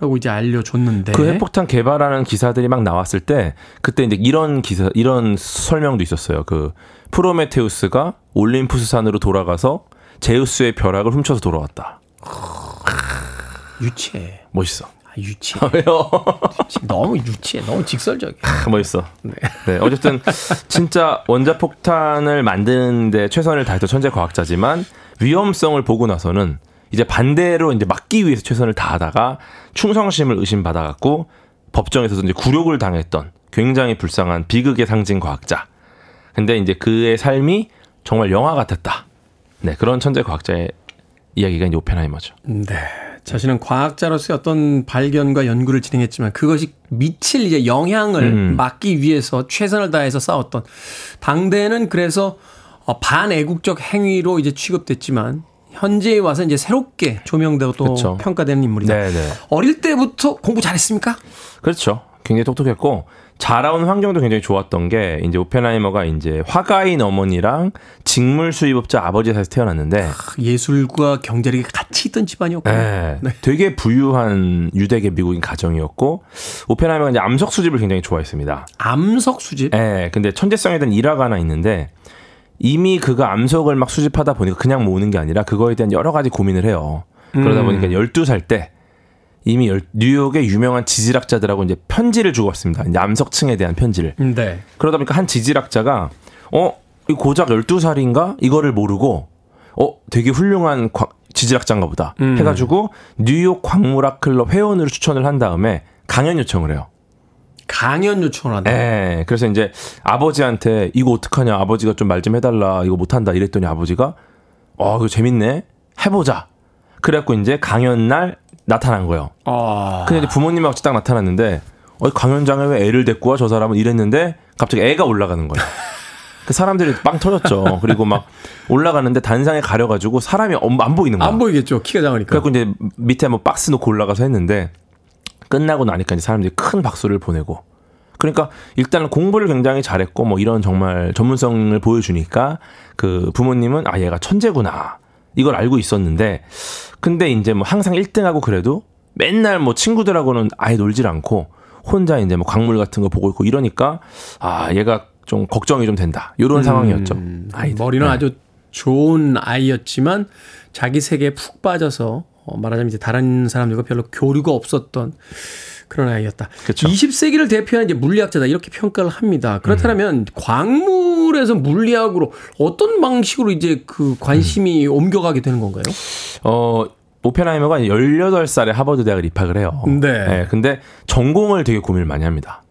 음. 라고 이제 알려줬는데. 그 핵폭탄 개발하는 기사들이 막 나왔을 때 그때 이제 이런 기사 이런 설명도 있었어요. 그 프로메테우스가 올림푸스산으로 돌아가서 제우스의 벼락을 훔쳐서 돌아왔다. 유치해. 멋있어. 아, 유치해. 왜요? 너무 유치해. 너무 직설적이야. 멋있어. 네. 어쨌든 진짜 원자 폭탄을 만드는데 최선을 다했던 천재 과학자지만 위험성을 보고 나서는 이제 반대로 이제 막기 위해서 최선을 다하다가 충성심을 의심받아갖고 법정에서도 이제 굴욕을 당했던 굉장히 불쌍한 비극의 상징 과학자. 근데 이제 그의 삶이 정말 영화 같았다. 네, 그런 천재 과학자의 이야기가 이제 오펜하이머죠. 네. 자신은 과학자로서의 어떤 발견과 연구를 진행했지만 그것이 미칠 이제 영향을 음. 막기 위해서 최선을 다해서 싸웠던 당대에는 그래서 어, 반애국적 행위로 이제 취급됐지만 현재에 와서 이제 새롭게 조명되고 또 그쵸. 평가되는 인물이다. 네, 네. 어릴 때부터 공부 잘했습니까? 그렇죠. 굉장히 똑똑했고 자라온 환경도 굉장히 좋았던 게 이제 오펜하이머가 이제 화가인 어머니랑 직물 수입업자 아버지 사이에서 태어났는데 예술과 경제력이 같이 있던 집안이었고. 네, 되게 부유한 유대계 미국인 가정이었고 오펜하이머가 이제 암석 수집을 굉장히 좋아했습니다. 암석 수집? 네, 근데 천재성에 대한 일화가 하나 있는데 이미 그가 암석을 막 수집하다 보니까 그냥 모으는 게 아니라 그거에 대한 여러 가지 고민을 해요. 그러다 음. 보니까 12살 때 이미 열- 뉴욕의 유명한 지질학자들하고 이제 편지를 주고받습니다. 이제 암석층에 대한 편지를. 네. 그러다 보니까 한 지질학자가 어, 이 고작 12살인가? 이거를 모르고 어, 되게 훌륭한 과- 지질학자인가 보다. 음. 해가지고 뉴욕 광물학 클럽 회원으로 추천을 한 다음에 강연 요청을 해요. 강연 요청을 한다. 예. 그래서 이제 아버지한테 이거 어떡하냐. 아버지가 좀말좀 해달라. 이거 못한다. 이랬더니 아버지가 어, 이거 재밌네. 해보자. 그래갖고 이제 강연 날 나타난 거예요. 아. 근데 이제 부모님하고 딱 나타났는데 어, 강연장에 왜 애를 데리고 와? 저 사람은 이랬는데 갑자기 애가 올라가는 거예요. 그 사람들이 빵 터졌죠. 그리고 막 올라가는데 단상에 가려가지고 사람이 엄- 안 보이는 거야. 안 보이겠죠. 키가 작으니까. 그래갖고 이제 밑에 뭐 박스 놓고 올라가서 했는데 끝나고 나니까 이제 사람들이 큰 박수를 보내고 그러니까 일단은 공부를 굉장히 잘했고 뭐 이런 정말 전문성을 보여주니까 그 부모님은 아 얘가 천재구나 이걸 알고 있었는데 근데 이제 뭐 항상 1등하고 그래도 맨날 뭐 친구들하고는 아예 놀질 않고 혼자 이제 뭐 광물 같은 거 보고 있고 이러니까 아 얘가 좀 걱정이 좀 된다 이런 상황이었죠. 아이들. 머리는 네. 아주 좋은 아이였지만 자기 세계에 푹 빠져서 어, 말하자면 이제 다른 사람들과 별로 교류가 없었던 그런 아이였다. 그쵸. 20세기를 대표하는 이제 물리학자다 이렇게 평가를 합니다. 그렇다면 광물에서 물리학으로 어떤 방식으로 이제 그 관심이 옮겨가게 되는 건가요? 어, 오펜하이머가 18살에 하버드 대학을 입학을 해요. 네. 근데 전공을 되게 고민을 많이 합니다.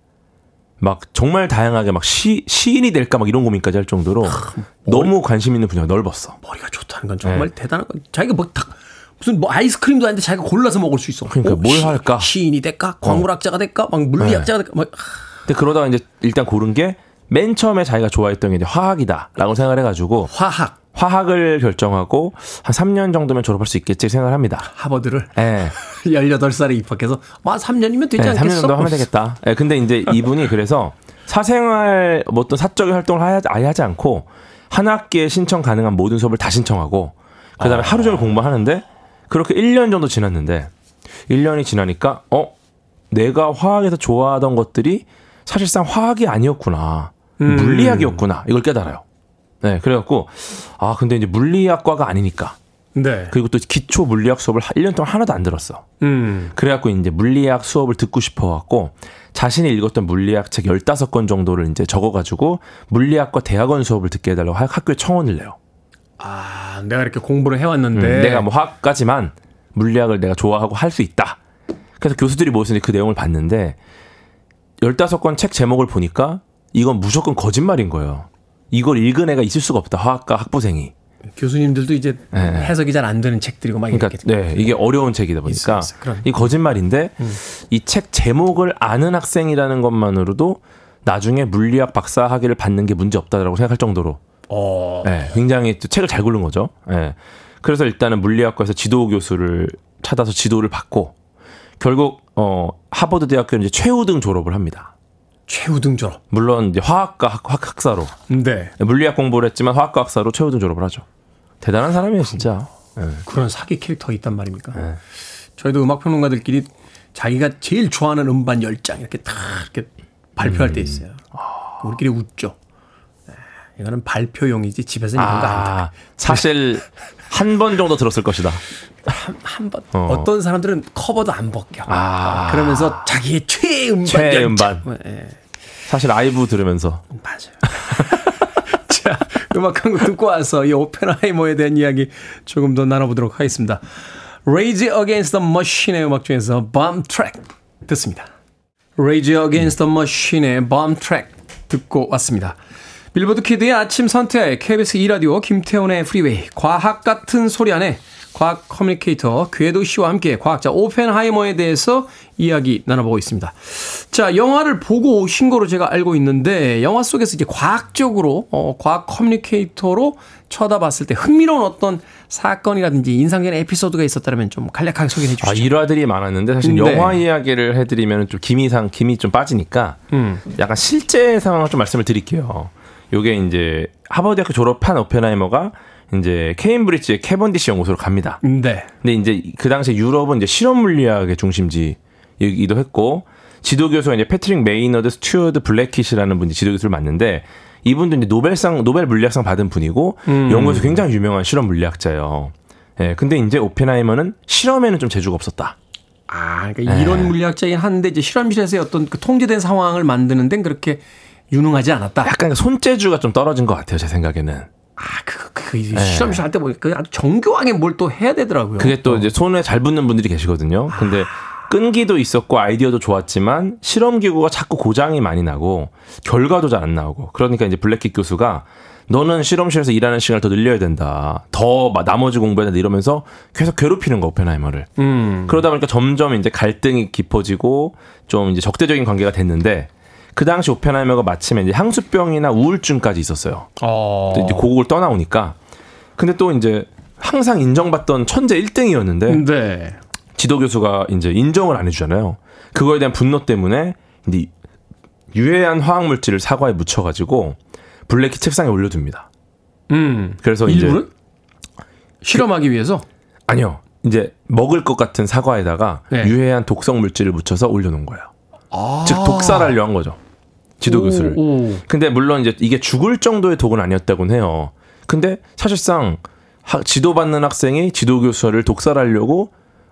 막 정말 다양하게 막 시, 시인이 될까 막 이런 고민까지 할 정도로 너무 관심 있는 분야가 넓었어. 머리가 좋다는 건 정말 네. 대단한 거. 자기가 뭐딱 무슨 뭐 아이스크림도 아닌데 자기가 골라서 먹을 수 있어. 그러니까 뭘 시- 할까? 어. 시인이 될까? 광물학자가 될까? 막 물리학자가 될까? 막 근데 그러다가 이제 일단 고른 게 맨 처음에 자기가 좋아했던 게 이제 화학이다라고 생각을 해가지고 화학 화학을 결정하고 한 3년 정도면 졸업할 수 있겠지 생각을 합니다. 하버드를 예. 18살에 입학해서 와 3년이면 되지 네, 않겠어? 3년 정도 하면 되겠다. 예, 근데 이제 이분이 그래서 사생활 뭐 어떤 사적인 활동을 아예- 아예 하지 않고 한 학기에 신청 가능한 모든 수업을 다 신청하고 그다음에 하루 종일 공부하는데 그렇게 1년 정도 지났는데 1년이 지나니까 어 내가 화학에서 좋아하던 것들이 사실상 화학이 아니었구나. 음. 물리학이었구나. 이걸 깨달아요. 네, 그래갖고 아 근데 이제 물리학과가 아니니까 네. 그리고 또 기초 물리학 수업을 1년 동안 하나도 안 들었어. 음. 그래갖고 이제 물리학 수업을 듣고 싶어갖고 자신이 읽었던 물리학 책 15권 정도를 이제 적어가지고 물리학과 대학원 수업을 듣게 해달라고 학- 학교에 청원을 내요. 아, 내가 이렇게 공부를 해왔는데 음, 내가 뭐 화학까지만 물리학을 내가 좋아하고 할 수 있다. 그래서 교수들이 이제 그 내용을 봤는데 15권 책 제목을 보니까 이건 무조건 거짓말인 거예요. 이걸 읽은 애가 있을 수가 없다. 화학과 학부생이. 교수님들도 이제 네. 해석이 잘 안 되는 책들이고 막 그러니까 이렇게 네, 이게 어려운 책이다 보니까 있어, 있어. 그런. 이 거짓말인데 이책 제목을 아는 학생이라는 것만으로도 나중에 물리학 박사 학위를 받는 게 문제 없다라고 생각할 정도로 어. 네, 굉장히 또 책을 잘 고른 거죠. 네. 그래서 일단은 물리학과에서 지도 교수를 찾아서 지도를 받고 결국 어 하버드 대학교는 이제 최우등 졸업을 합니다. 최우등 졸업. 물론 이제 화학과 학, 학- 학사로 네. 물리학 공부를 했지만 화학과 학사로 최우등 졸업을 하죠. 대단한 사람이에요, 진짜. 네. 그런 사기 캐릭터가 있단 말입니까? 네. 저희도 음악 평론가들끼리 자기가 제일 좋아하는 음반 10장 이렇게 탁 이렇게 발표할 음. 때 있어요. 우리끼리 웃죠. 네, 이거는 발표용이지 집에서 이런 거안 돼. 아, 사실 한 번 정도 들었을 것이다. 한 번. 어. 어. 떤 사람들은 커버도 안 벗겨. 아. 그러면서 자기의 최애 음반 최애 10장. 음반. 예, 사실 아이브 들으면서 맞아요. 자, 음악 한 곡 듣고 와서 이 오펜하이머에 대한 이야기 조금 더 나눠보도록 하겠습니다. Rage Against the Machine의 음악 중에서 Bomb Track 듣습니다. Rage Against the Machine의 Bomb Track 듣고 왔습니다. 빌보드 키드의 아침 선택 KBS 2라디오 김태훈의 프리웨이 과학 같은 소리 하네 과학 communicator 궤도 씨와 함께 과학자 오펜하이머에 대해서 이야기 나눠보고 있습니다. 자, 영화를 보고 오신 거로 제가 알고 있는데 영화 속에서 이제 과학적으로 어, 과학 communicator로 쳐다봤을 때 흥미로운 어떤 사건이라든지 인상적인 에피소드가 있었다면 좀 간략하게 소개해 주시죠. 아, 일화들이 많았는데 사실 네. 영화 이야기를 해드리면 좀 기미상 김이 좀 빠지니까 음. 약간 실제 상황을 좀 말씀을 드릴게요. 요게 이제 하버드대학교 졸업한 오펜하이머가 이제 케임브리지의 캐번디시 연구소로 갑니다. 네. 근데 이제 그 당시에 유럽은 이제 실험 물리학의 중심지이기도 했고 지도 교수가 이제 패트릭 메이너드 스튜어드 블랙킷이라는 분이 지도 교수를 맡는데 이분도 이제 노벨상 노벨 물리학상 받은 분이고 음. 영국에서 굉장히 유명한 실험 물리학자예요. 예, 근데 이제 오펜하이머는 실험에는 좀 재주가 없었다. 아, 그러니까 이론 물리학자긴 한데 이제 실험실에서의 어떤 그 통제된 상황을 만드는 데는 그렇게 유능하지 않았다. 약간 손재주가 좀 떨어진 것 같아요, 제 생각에는. 아, 그, 그, 그 실험실 할 때 보니까 그 아주 정교하게 뭘 또 해야 되더라고요. 그게 또 이제 손에 잘 붙는 분들이 계시거든요. 근데 끈기도 있었고 아이디어도 좋았지만 실험 기구가 자꾸 고장이 많이 나고 결과도 잘 안 나오고 그러니까 이제 블랙킷 교수가 너는 실험실에서 일하는 시간을 더 늘려야 된다. 더 마- 나머지 공부해야 된다 이러면서 계속 괴롭히는 거 오펜하이머를. 음. 그러다 보니까 점점 이제 갈등이 깊어지고 좀 이제 적대적인 관계가 됐는데 그 당시 오펜하이머가 마침에 이제 향수병이나 우울증까지 있었어요. 어. 또 이제 고국을 떠나오니까. 근데 또 이제 항상 인정받던 천재 1등이었는데 네. 지도 교수가 이제 인정을 안 해주잖아요. 그거에 대한 분노 때문에 이제 유해한 화학 물질을 사과에 묻혀가지고 블랙키 책상에 올려둡니다. 음. 그래서 이제 일부러? 실험하기 위해서? 아니요, 이제 먹을 것 같은 사과에다가 네. 유해한 독성 물질을 묻혀서 올려놓은 거예요. 아. 즉 독살하려 한 거죠. 지도 교수를. 오. 근데 물론 이제 이게 죽을 정도의 독은 아니었다고는 해요. 근데 사실상 하- 지도받는 학생이 지도 교수를 독살하려고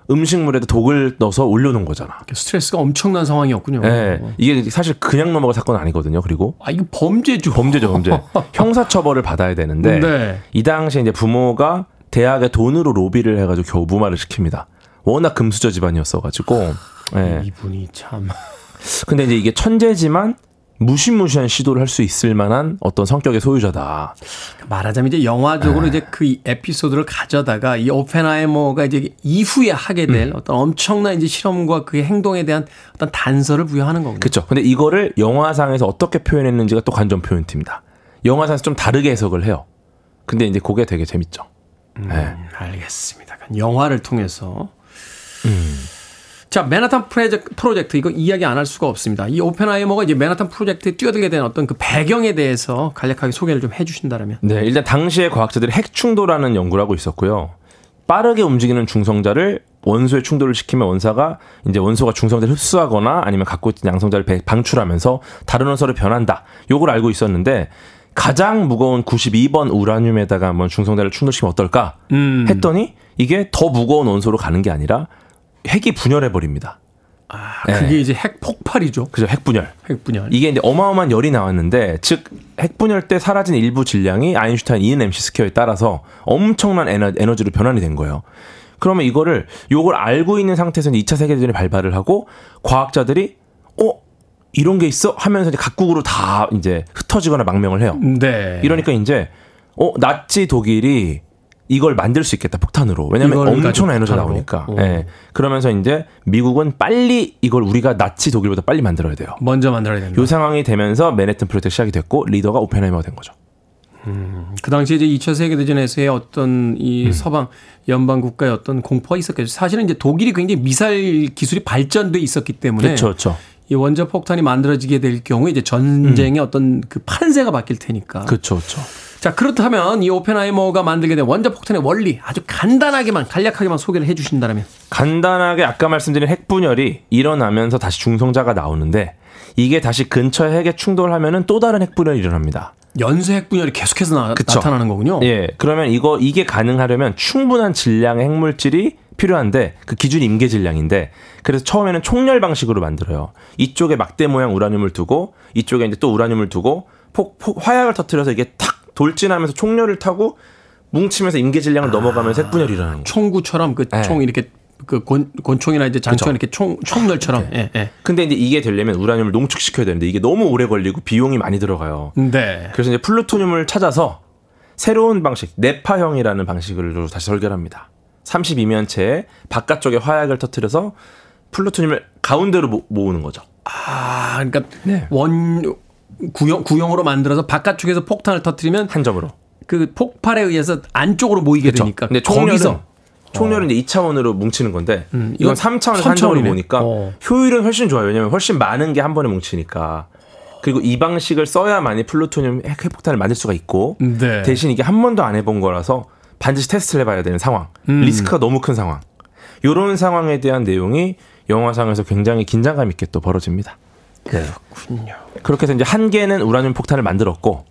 음식물에다 독을 넣어서 올려놓은 거잖아. 스트레스가 엄청난 상황이었군요. 예. 이게 사실 그냥 넘어갈 사건은 아니거든요. 그리고 아, 이거 범죄죠. 범죄죠, 범죄. 형사처벌을 받아야 되는데 네. 이 당시에 이제 부모가 대학에 돈으로 로비를 해가지고 겨우 무마를 시킵니다. 워낙 금수저 집안이었어가지고. 예. 이분이 참. 근데 이제 이게 천재지만 무시무시한 시도를 할 수 있을 만한 어떤 성격의 소유자다. 말하자면 이제 영화적으로 네. 이제 그 에피소드를 가져다가 이 오펜하이머가 이제 이후에 하게 음. 될 어떤 엄청난 이제 실험과 그의 행동에 대한 어떤 단서를 부여하는 거군요. 그렇죠. 근데 이거를 영화상에서 어떻게 표현했는지가 또 관전 포인트입니다. 영화상에서 좀 다르게 해석을 해요. 근데 이제 그게 되게 재밌죠. 음. 네. 알겠습니다. 영화를 통해서. 음. 자, 맨하탄 프로젝트, 프로젝트 이거 이야기 안 할 수가 없습니다. 이 오펜하이머가 이제 맨하탄 프로젝트에 뛰어들게 된 어떤 그 배경에 대해서 간략하게 소개를 좀 해주신다면. 네, 일단 당시에 과학자들이 핵 충돌하는 연구를 하고 있었고요. 빠르게 움직이는 중성자를 원소에 충돌을 시키면 원사가 이제 원소가 중성자를 흡수하거나 아니면 갖고 있는 양성자를 배- 방출하면서 다른 원소로 변한다. 요걸 알고 있었는데 가장 무거운 92번 우라늄에다가 한번 중성자를 충돌시키면 어떨까 음. 했더니 이게 더 무거운 원소로 가는 게 아니라 핵이 분열해 버립니다. 아, 그게 이제 핵 폭발이죠. 그죠? 핵 분열. 핵 분열. 이게 이제 어마어마한 열이 나왔는데 즉 핵 분열 때 사라진 일부 질량이 아인슈타인 E는 MC square에 따라서 엄청난 에너, 에너지로 변환이 된 거예요. 그러면 이거를 요걸 알고 있는 상태에서 2차 세계대전이 발발을 하고 과학자들이 어 이런 게 있어 하면서 이제 각국으로 다 이제 흩어지거나 망명을 해요. 네. 이러니까 이제 어 나치 독일이 이걸 만들 수 있겠다 폭탄으로 가지고 엄청난 에너지가? 나오니까 오. 예. 그러면서 이제 미국은 빨리 이걸 우리가 나치 독일보다 빨리 만들어야 돼요 먼저 만들어야 된다. 요 상황이 되면서 맨해튼 프로젝트 시작이 됐고 리더가 오펜하이머가 된 거죠 그 당시에 이제 2차 세계대전에서의 어떤 음. 이 서방 연방 국가의 어떤 공포가 있었겠죠. 사실은 이제 독일이 굉장히 미사일 기술이 발전돼 있었기 때문에 그렇죠 그렇죠 이 원자 폭탄이 만들어지게 될 경우에 이제 전쟁의 어떤 그 판세가 바뀔 테니까. 그렇죠 그렇죠 자, 그렇다면 이 오펜하이머가 만들게 된 원자 폭탄의 원리 아주 간단하게만 간략하게만 소개를 해 주신다면 간단하게 아까 말씀드린 핵 분열이 일어나면서 다시 중성자가 나오는데 이게 다시 근처에 핵에 충돌하면은 또 다른 핵 분열이 일어납니다. 연쇄 핵 분열이 계속해서 나. 타나는 거군요. 예. 그러면 이거 이게 가능하려면 충분한 질량의 핵물질이 필요한데 그 기준이 임계 질량인데 그래서 처음에는 총열 방식으로 만들어요. 이쪽에 막대 모양 우라늄을 두고 이쪽에 이제 또 우라늄을 두고 폭, 폭 화약을 터뜨려서 이게 탁 돌진하면서 총열을 타고 뭉치면서 임계 질량을 넘어가면서 핵분열이 일어나는 거예요. 총구처럼 그 네. 총 이렇게 그 권, 권총이나 이제 장총 이렇게 총 총열처럼. 예, 예. 근데 이제 이게 되려면 우라늄을 농축시켜야 되는데 이게 너무 오래 걸리고 비용이 많이 들어가요. 네. 그래서 이제 플루토늄을 찾아서 새로운 방식, 네파형이라는 방식으로 다시 설계를 합니다. 32면체에 바깥쪽에 화약을 터뜨려서 플루토늄을 가운데로 모, 모으는 거죠. 아, 그러니까 네. 원 구형 구형으로 만들어서 바깥쪽에서 폭탄을 터뜨리면 한 점으로. 그 폭발에 의해서 안쪽으로 모이게 그쵸. 되니까 근데 총열은 총열은 이제 2차원으로 뭉치는 건데 음, 이건 이건 3차원에서 한 점으로 삼차원이네. 모으니까 어. 효율은 훨씬 좋아요. 왜냐면 훨씬 많은 게 한 번에 뭉치니까. 그리고 이 방식을 써야만이 플루토늄 핵- 핵폭탄을 만들 수가 있고 네. 대신 이게 한 번도 안 해본 거라서 반드시 테스트를 해봐야 되는 상황. 음. 리스크가 너무 큰 상황. 요런 상황에 대한 내용이 영화상에서 굉장히 긴장감 있게 또 벌어집니다. 그렇군요. 그렇게 해서 이제 한 개는 우라늄 폭탄을 만들었고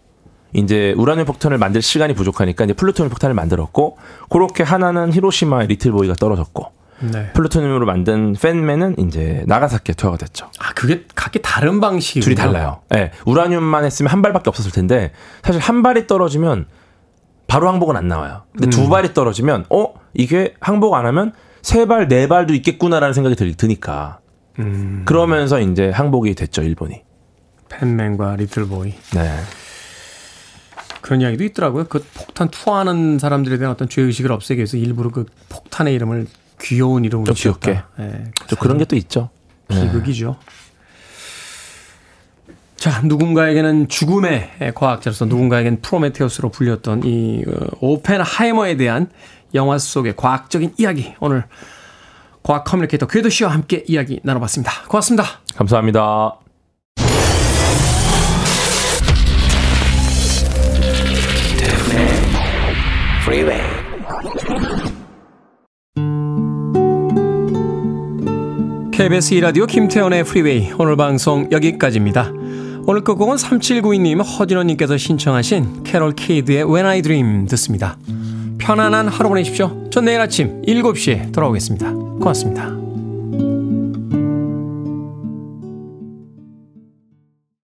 이제 우라늄 폭탄을 만들 시간이 부족하니까 이제 플루토늄 폭탄을 만들었고 그렇게 하나는 히로시마의 Little Boy가 떨어졌고 네. 플루토늄으로 만든 Fat Man은 이제 나가사키에 투하가 됐죠. 아, 그게 각기 다른 방식이 둘이 달라요. 예. 우라늄만 했으면 한 발밖에 없었을 텐데 사실 한 발이 떨어지면 바로 항복은 안 나와요. 근데 두 발이 떨어지면 어 이게 항복 안 하면 세 발, 네 발도 있겠구나라는 생각이 들, 드니까 그러면서 이제 항복이 됐죠 일본이. 팬맨과 리틀보이. 네. 그런 이야기도 있더라고요. 그 폭탄 투하하는 사람들에 대한 어떤 죄의식을 없애기 위해서 일부러 그 폭탄의 이름을 귀여운 이름으로 좀 귀엽게. 지었다. 예, 또 그런 게 또 있죠. 비극이죠. 자, 누군가에게는 죽음의 과학자로서 누군가에게는 프로메테우스로 불렸던 이 어, 오펜하이머에 대한 영화 속의 과학적인 이야기 오늘 과학 커뮤니케이터 궤도 씨와 함께 이야기 나눠봤습니다. 고맙습니다. 감사합니다. KBS 2라디오 김태훈의 프리웨이 오늘 방송 여기까지입니다. 오늘 끝곡은 3792님 허진호님께서 신청하신 캐롤 키드의 When I Dream 듣습니다. 편안한 하루 보내십시오. 전 내일 아침 7시에 돌아오겠습니다. 고맙습니다.